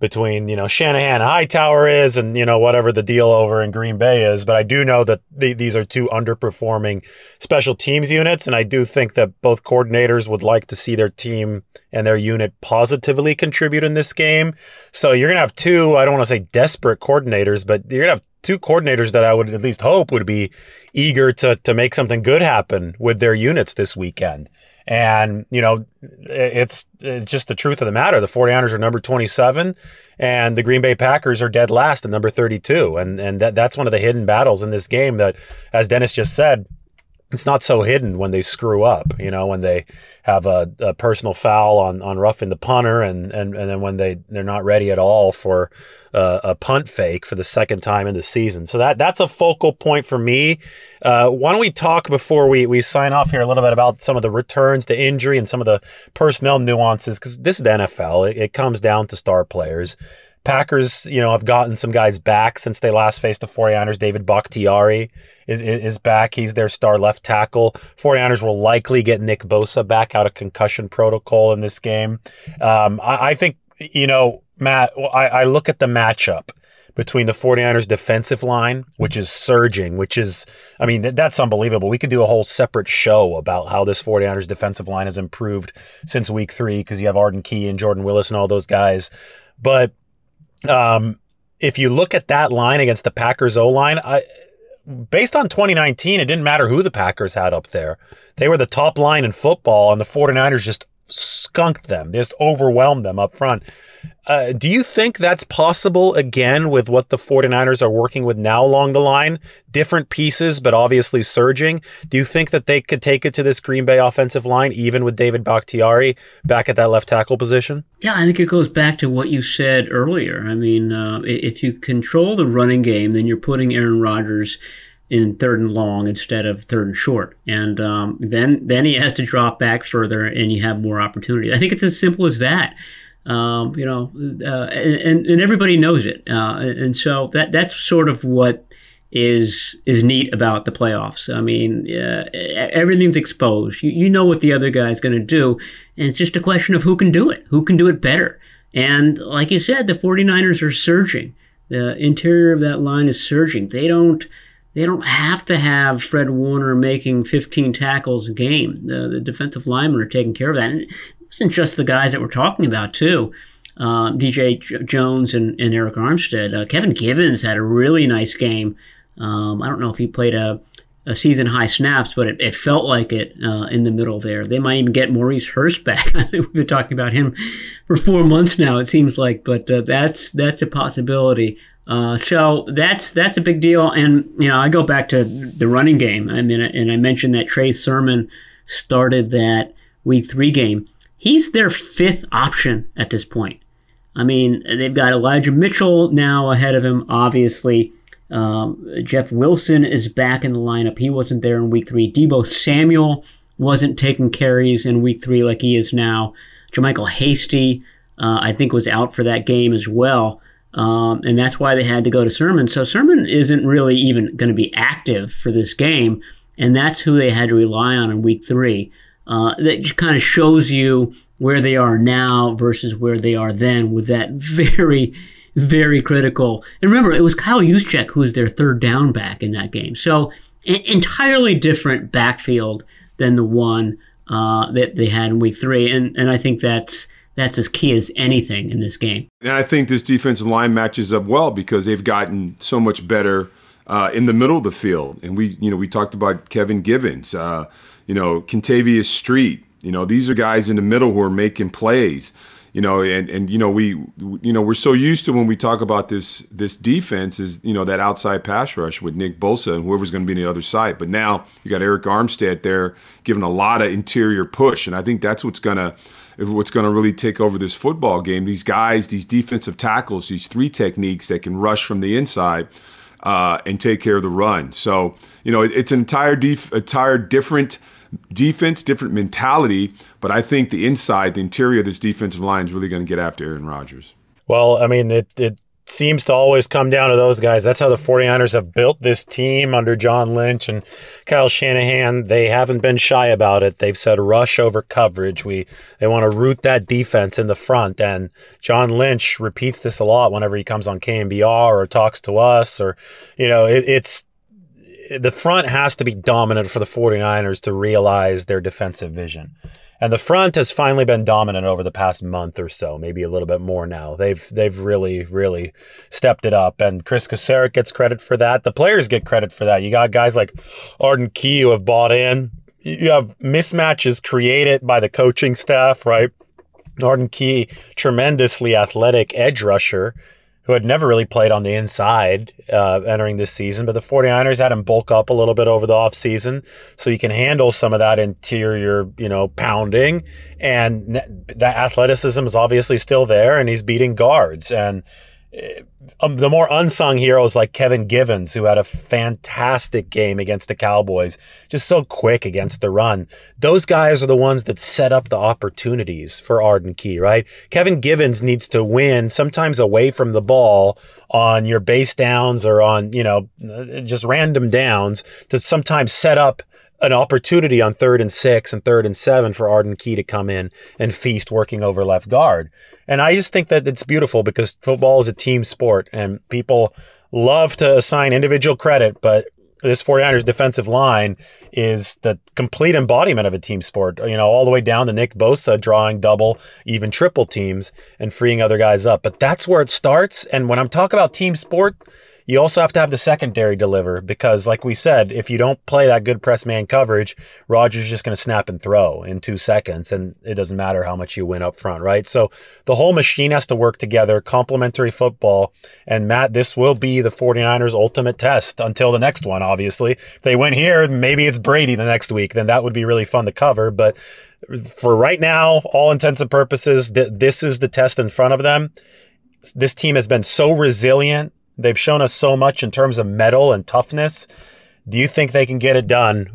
between you know Shanahan Hightower is and you know whatever the deal over in Green Bay is but I do know that the, these are two underperforming special teams units and I do think that both coordinators would like to see their team and their unit positively contribute in this game. So you're to have two I don't want to say desperate coordinators but you're to have two coordinators that I would at least hope would be eager to to make something good happen with their units this weekend and, you know, it's, it's just the truth of the matter. The 49ers are number 27 and the Green Bay Packers are dead last at number 32. And, and that, that's one of the hidden battles in this game that, as Dennis just said, it's not so hidden when they screw up, you know, when they have a, a, personal foul on, on roughing the punter and, and, and then when they, they're not ready at all for a punt fake for the second time in the season. So that that's a focal point for me. Uh, why don't we talk before we, we sign off here a little bit about some of the returns to injury and some of the personnel nuances because this is the NFL. It, it comes down to star players. Packers, you know, have gotten some guys back since they last faced the 49ers. David Bakhtiari is, is back. He's their star left tackle. 49ers will likely get Nick Bosa back out of concussion protocol in this game. Um, I, I, think, you know, Matt, I, I look at the matchup between the 49ers defensive line, which is surging, which is, I mean, that's unbelievable. We could do a whole separate show about how this 49ers defensive line has improved since week three because you have Arden Key and Jordan Willis and all those guys. But um, if you look at that line against the Packers O line, I based on 2019, it didn't matter who the Packers had up there. They were the top line in football, and the 49ers just skunked them, just overwhelmed them up front. Uh, do you think that's possible again with what the 49ers are working with now along the line? Different pieces, but obviously surging. Do you think that they could take it to this Green Bay offensive line, even with David Bakhtiari back at that left tackle position? Yeah, I think it goes back to what you said earlier. I mean, uh, if you control the running game, then you're putting Aaron Rodgers in third and long instead of third and short, and um, then then he has to drop back further, and you have more opportunity. I think it's as simple as that. Um, you know, uh, and, and everybody knows it, uh, and so that that's sort of what is is neat about the playoffs. I mean, uh, everything's exposed. You, you know what the other guy's going to do, and it's just a question of who can do it, who can do it better. And like you said, the 49ers are surging. The interior of that line is surging. They don't they don't have to have Fred Warner making 15 tackles a game. The, the defensive linemen are taking care of that. And it isn't just the guys that we're talking about, too. Uh, DJ Jones and, and Arik Armstead. Uh, Kevin Givens had a really nice game. Um, I don't know if he played a, a season high snaps, but it, it felt like it uh, in the middle there. They might even get Maurice Hurst back. We've been talking about him for four months now, it seems like, but uh, that's that's a possibility. Uh, so that's that's a big deal. And you know, I go back to the running game. I mean, and I mentioned that Trey Sermon started that Week Three game. He's their fifth option at this point. I mean, they've got Elijah Mitchell now ahead of him, obviously. Um, Jeff Wilson is back in the lineup. He wasn't there in week three. Deebo Samuel wasn't taking carries in week three like he is now. JaMycal Hasty, uh, I think, was out for that game as well. Um, and that's why they had to go to Sermon. So Sermon isn't really even going to be active for this game, and that's who they had to rely on in week three. Uh, that just kind of shows you where they are now versus where they are then with that very, very critical. And remember, it was Kyle Juszczyk who was their third down back in that game. So an entirely different backfield than the one uh, that they had in week three. And, and I think that's that's as key as anything in this game. And I think this defensive line matches up well because they've gotten so much better uh, in the middle of the field. And we, you know, we talked about Kevin Givens, uh, you know, Kentavius Street. You know, these are guys in the middle who are making plays. You know, and and you know we, you know, we're so used to when we talk about this this defense is you know that outside pass rush with Nick Bosa and whoever's going to be on the other side. But now you got Arik Armstead there giving a lot of interior push, and I think that's what's going to what's going to really take over this football game. These guys, these defensive tackles, these three techniques that can rush from the inside uh, and take care of the run. So you know, it, it's an entire def- entire different defense, different mentality. But I think the inside, the interior of this defensive line is really going to get after Aaron Rodgers. Well, I mean, it, it seems to always come down to those guys. That's how the 49ers have built this team under John Lynch and Kyle Shanahan. They haven't been shy about it. They've said rush over coverage. We they want to root that defense in the front. And John Lynch repeats this a lot whenever he comes on KNBR or talks to us or you know, it, it's the front has to be dominant for the 49ers to realize their defensive vision. And the front has finally been dominant over the past month or so, maybe a little bit more now. They've they've really really stepped it up, and Chris Kocurek gets credit for that. The players get credit for that. You got guys like Arden Key who have bought in. You have mismatches created by the coaching staff, right? Arden Key, tremendously athletic edge rusher who had never really played on the inside uh, entering this season, but the 49ers had him bulk up a little bit over the offseason so you can handle some of that interior, you know, pounding. And that athleticism is obviously still there, and he's beating guards. And um, the more unsung heroes like Kevin Givens, who had a fantastic game against the Cowboys, just so quick against the run. Those guys are the ones that set up the opportunities for Arden Key, right? Kevin Givens needs to win sometimes away from the ball on your base downs or on, you know, just random downs to sometimes set up an opportunity on third and six and third and seven for Arden Key to come in and feast working over left guard. And I just think that it's beautiful because football is a team sport and people love to assign individual credit, but this 49ers defensive line is the complete embodiment of a team sport, you know, all the way down to Nick Bosa drawing double, even triple teams and freeing other guys up. But that's where it starts. And when I'm talking about team sport, you also have to have the secondary deliver because, like we said, if you don't play that good press man coverage, Rodgers just going to snap and throw in two seconds, and it doesn't matter how much you win up front, right? So the whole machine has to work together, complementary football. And Matt, this will be the 49ers' ultimate test until the next one, obviously. If they win here, maybe it's Brady the next week, then that would be really fun to cover. But for right now, all intents and purposes, th- this is the test in front of them. This team has been so resilient They've shown us so much in terms of mettle and toughness. Do you think they can get it done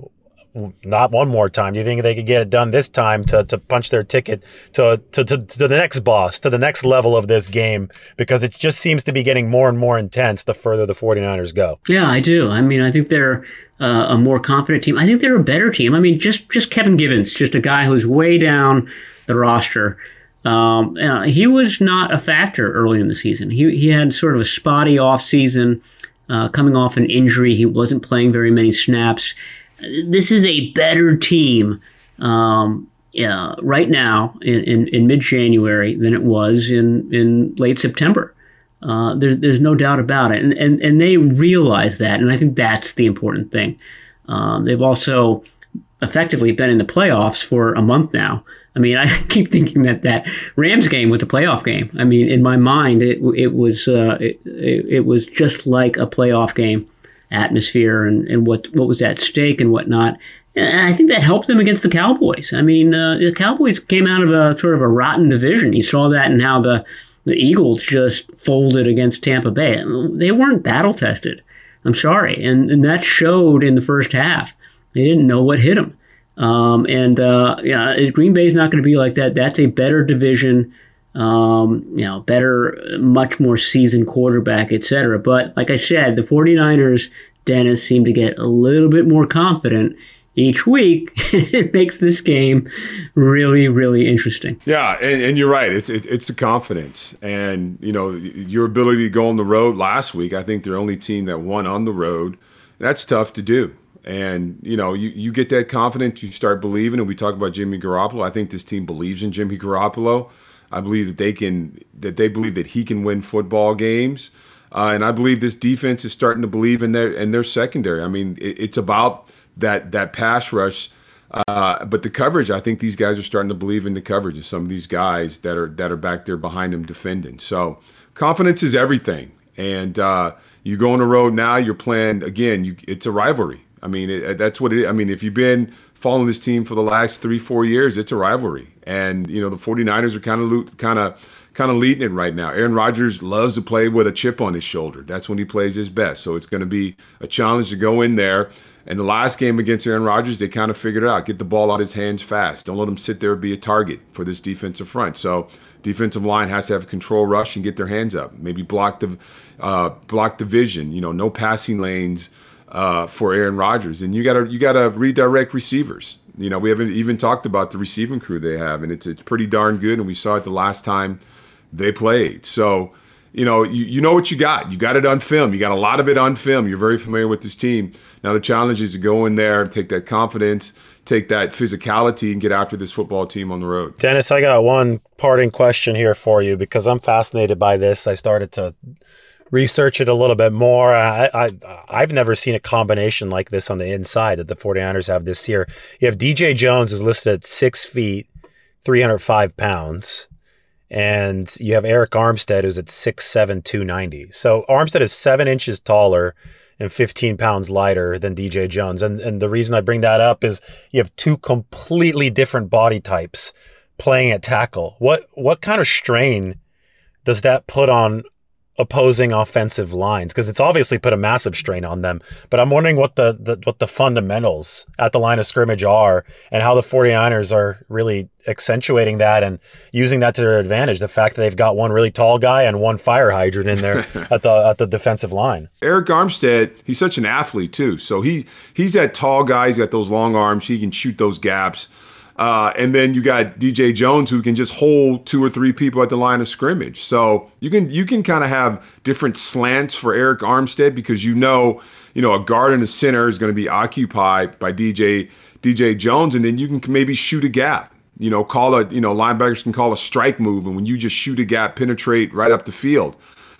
not one more time? Do you think they could get it done this time to, to punch their ticket to, to, to, to the next boss, to the next level of this game? Because it just seems to be getting more and more intense the further the 49ers go. Yeah, I do. I mean, I think they're uh, a more confident team. I think they're a better team. I mean, just, just Kevin Givens, just a guy who's way down the roster. Um, uh, he was not a factor early in the season. He, he had sort of a spotty off season, uh, coming off an injury. He wasn't playing very many snaps. This is a better team um, uh, right now in, in, in mid January than it was in, in late September. Uh, there's, there's no doubt about it. And, and, and they realize that. And I think that's the important thing. Um, they've also effectively been in the playoffs for a month now. I mean, I keep thinking that that Rams game was a playoff game. I mean, in my mind, it it was uh, it, it was just like a playoff game atmosphere and, and what what was at stake and whatnot. And I think that helped them against the Cowboys. I mean, uh, the Cowboys came out of a sort of a rotten division. You saw that in how the the Eagles just folded against Tampa Bay. They weren't battle tested. I'm sorry, and and that showed in the first half. They didn't know what hit them. Um, and uh, yeah, Green Bay is not going to be like that. That's a better division, um, you know, better, much more seasoned quarterback, etc. But like I said, the 49ers, Dennis, seem to get a little bit more confident each week. it makes this game really, really interesting. Yeah, and, and you're right. It's it, it's the confidence, and you know your ability to go on the road. Last week, I think they're the only team that won on the road. That's tough to do. And you know, you, you get that confidence, you start believing. And we talk about Jimmy Garoppolo. I think this team believes in Jimmy Garoppolo. I believe that they can that they believe that he can win football games. Uh, and I believe this defense is starting to believe in their in their secondary. I mean, it, it's about that that pass rush, uh, but the coverage. I think these guys are starting to believe in the coverage of some of these guys that are that are back there behind them defending. So confidence is everything. And uh, you go on the road now. You're playing again. You, it's a rivalry. I mean, it, that's what it is. I mean, if you've been following this team for the last three, four years, it's a rivalry. And, you know, the 49ers are kind of kind of kind of leading it right now. Aaron Rodgers loves to play with a chip on his shoulder. That's when he plays his best. So it's going to be a challenge to go in there. And the last game against Aaron Rodgers, they kind of figured it out. Get the ball out of his hands fast. Don't let him sit there and be a target for this defensive front. So defensive line has to have a control rush and get their hands up. Maybe block the uh, block the vision. You know, no passing lanes uh, for Aaron Rodgers, and you got to you got to redirect receivers. You know, we haven't even talked about the receiving crew they have, and it's it's pretty darn good. And we saw it the last time they played. So, you know, you, you know what you got. You got it on film. You got a lot of it on film. You're very familiar with this team. Now the challenge is to go in there, take that confidence, take that physicality, and get after this football team on the road. Dennis, I got one parting question here for you because I'm fascinated by this. I started to research it a little bit more. I, I I've never seen a combination like this on the inside that the 49ers have this year. You have DJ Jones is listed at six feet, 305 pounds. And you have Arik Armstead, who's at 6'7, 290. So Armstead is seven inches taller and 15 pounds lighter than DJ Jones. And, and the reason I bring that up is you have two completely different body types playing at tackle. What what kind of strain does that put on opposing offensive lines because it's obviously put a massive strain on them. But I'm wondering what the, the, what the fundamentals at the line of scrimmage are and how the 49ers are really accentuating that and using that to their advantage. The fact that they've got one really tall guy and one fire hydrant in there at the at the defensive line. Arik Armstead, he's such an athlete too. So he he's that tall guy, he's got those long arms, he can shoot those gaps. Uh, and then you got DJ Jones who can just hold two or three people at the line of scrimmage. So you can you can kind of have different slants for Arik Armstead because you know you know a guard in the center is going to be occupied by DJ DJ Jones, and then you can maybe shoot a gap. You know, call a you know linebackers can call a strike move, and when you just shoot a gap, penetrate right up the field.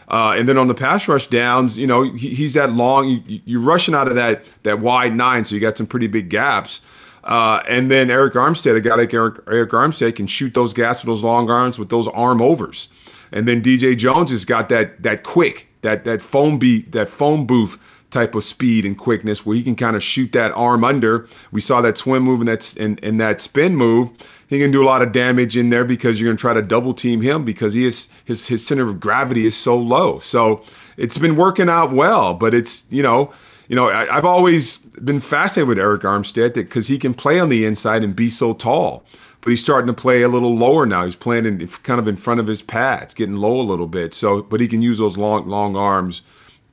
Uh, and then on the pass rush downs, you know he, he's that long. You, you're rushing out of that that wide nine, so you got some pretty big gaps. Uh, and then Arik Armstead, a guy like Arik, Arik Armstead, can shoot those gaps with those long arms with those arm overs. And then DJ Jones has got that that quick, that that phone beat, that phone booth type of speed and quickness where he can kind of shoot that arm under. We saw that swim move and that and, and that spin move. He can do a lot of damage in there because you're going to try to double team him because he is his his center of gravity is so low. So it's been working out well, but it's you know you know I, have always been fascinated with Arik Armstead because he can play on the inside and be so tall. But he's starting to play a little lower now. He's playing in, kind of in front of his pads, getting low a little bit. So, but he can use those long long arms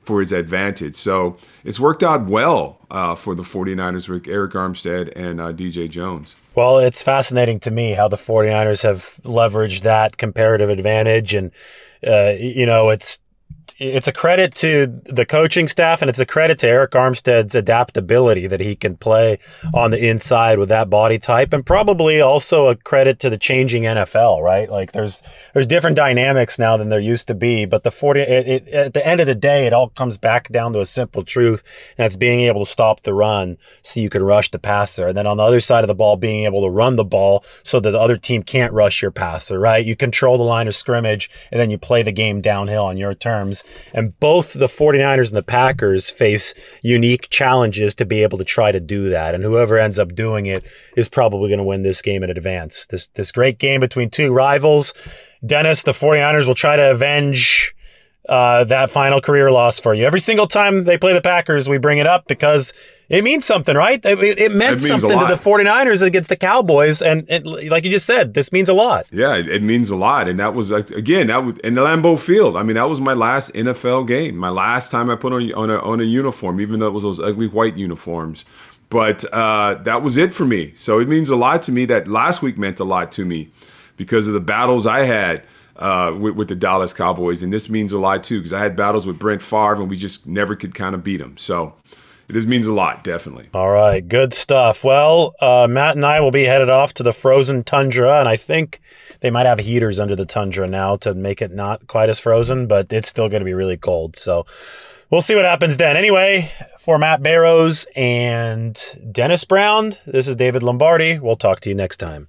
for his advantage. So it's worked out well uh, for the 49ers with Arik Armstead and uh, DJ Jones. Well, it's fascinating to me how the 49ers have leveraged that comparative advantage. And, uh, you know, it's it's a credit to the coaching staff and it's a credit to Arik Armstead's adaptability that he can play on the inside with that body type and probably also a credit to the changing NFL, right? Like there's there's different dynamics now than there used to be, but the 40 it, it, at the end of the day it all comes back down to a simple truth and it's being able to stop the run so you can rush the passer and then on the other side of the ball being able to run the ball so that the other team can't rush your passer, right? You control the line of scrimmage and then you play the game downhill on your terms and both the 49ers and the Packers face unique challenges to be able to try to do that. And whoever ends up doing it is probably going to win this game in advance. This, this great game between two rivals. Dennis, the 49ers will try to avenge uh, that final career loss for you. Every single time they play the Packers, we bring it up because it means something, right? It, it meant it something to the 49ers against the Cowboys. And it, like you just said, this means a lot. Yeah, it, means a lot. And that was, again, that was in the Lambeau Field. I mean, that was my last NFL game, my last time I put on, on, a, on a uniform, even though it was those ugly white uniforms. But uh, that was it for me. So it means a lot to me that last week meant a lot to me because of the battles I had uh, with, with, the Dallas Cowboys, and this means a lot too because I had battles with Brett Favre and we just never could kind of beat him. So this means a lot, definitely. All right, good stuff. Well, uh, Matt and I will be headed off to the frozen tundra, and I think they might have heaters under the tundra now to make it not quite as frozen, but it's still going to be really cold. So we'll see what happens then. Anyway, for Matt Barrows and Dennis Brown, this is David Lombardi. We'll talk to you next time.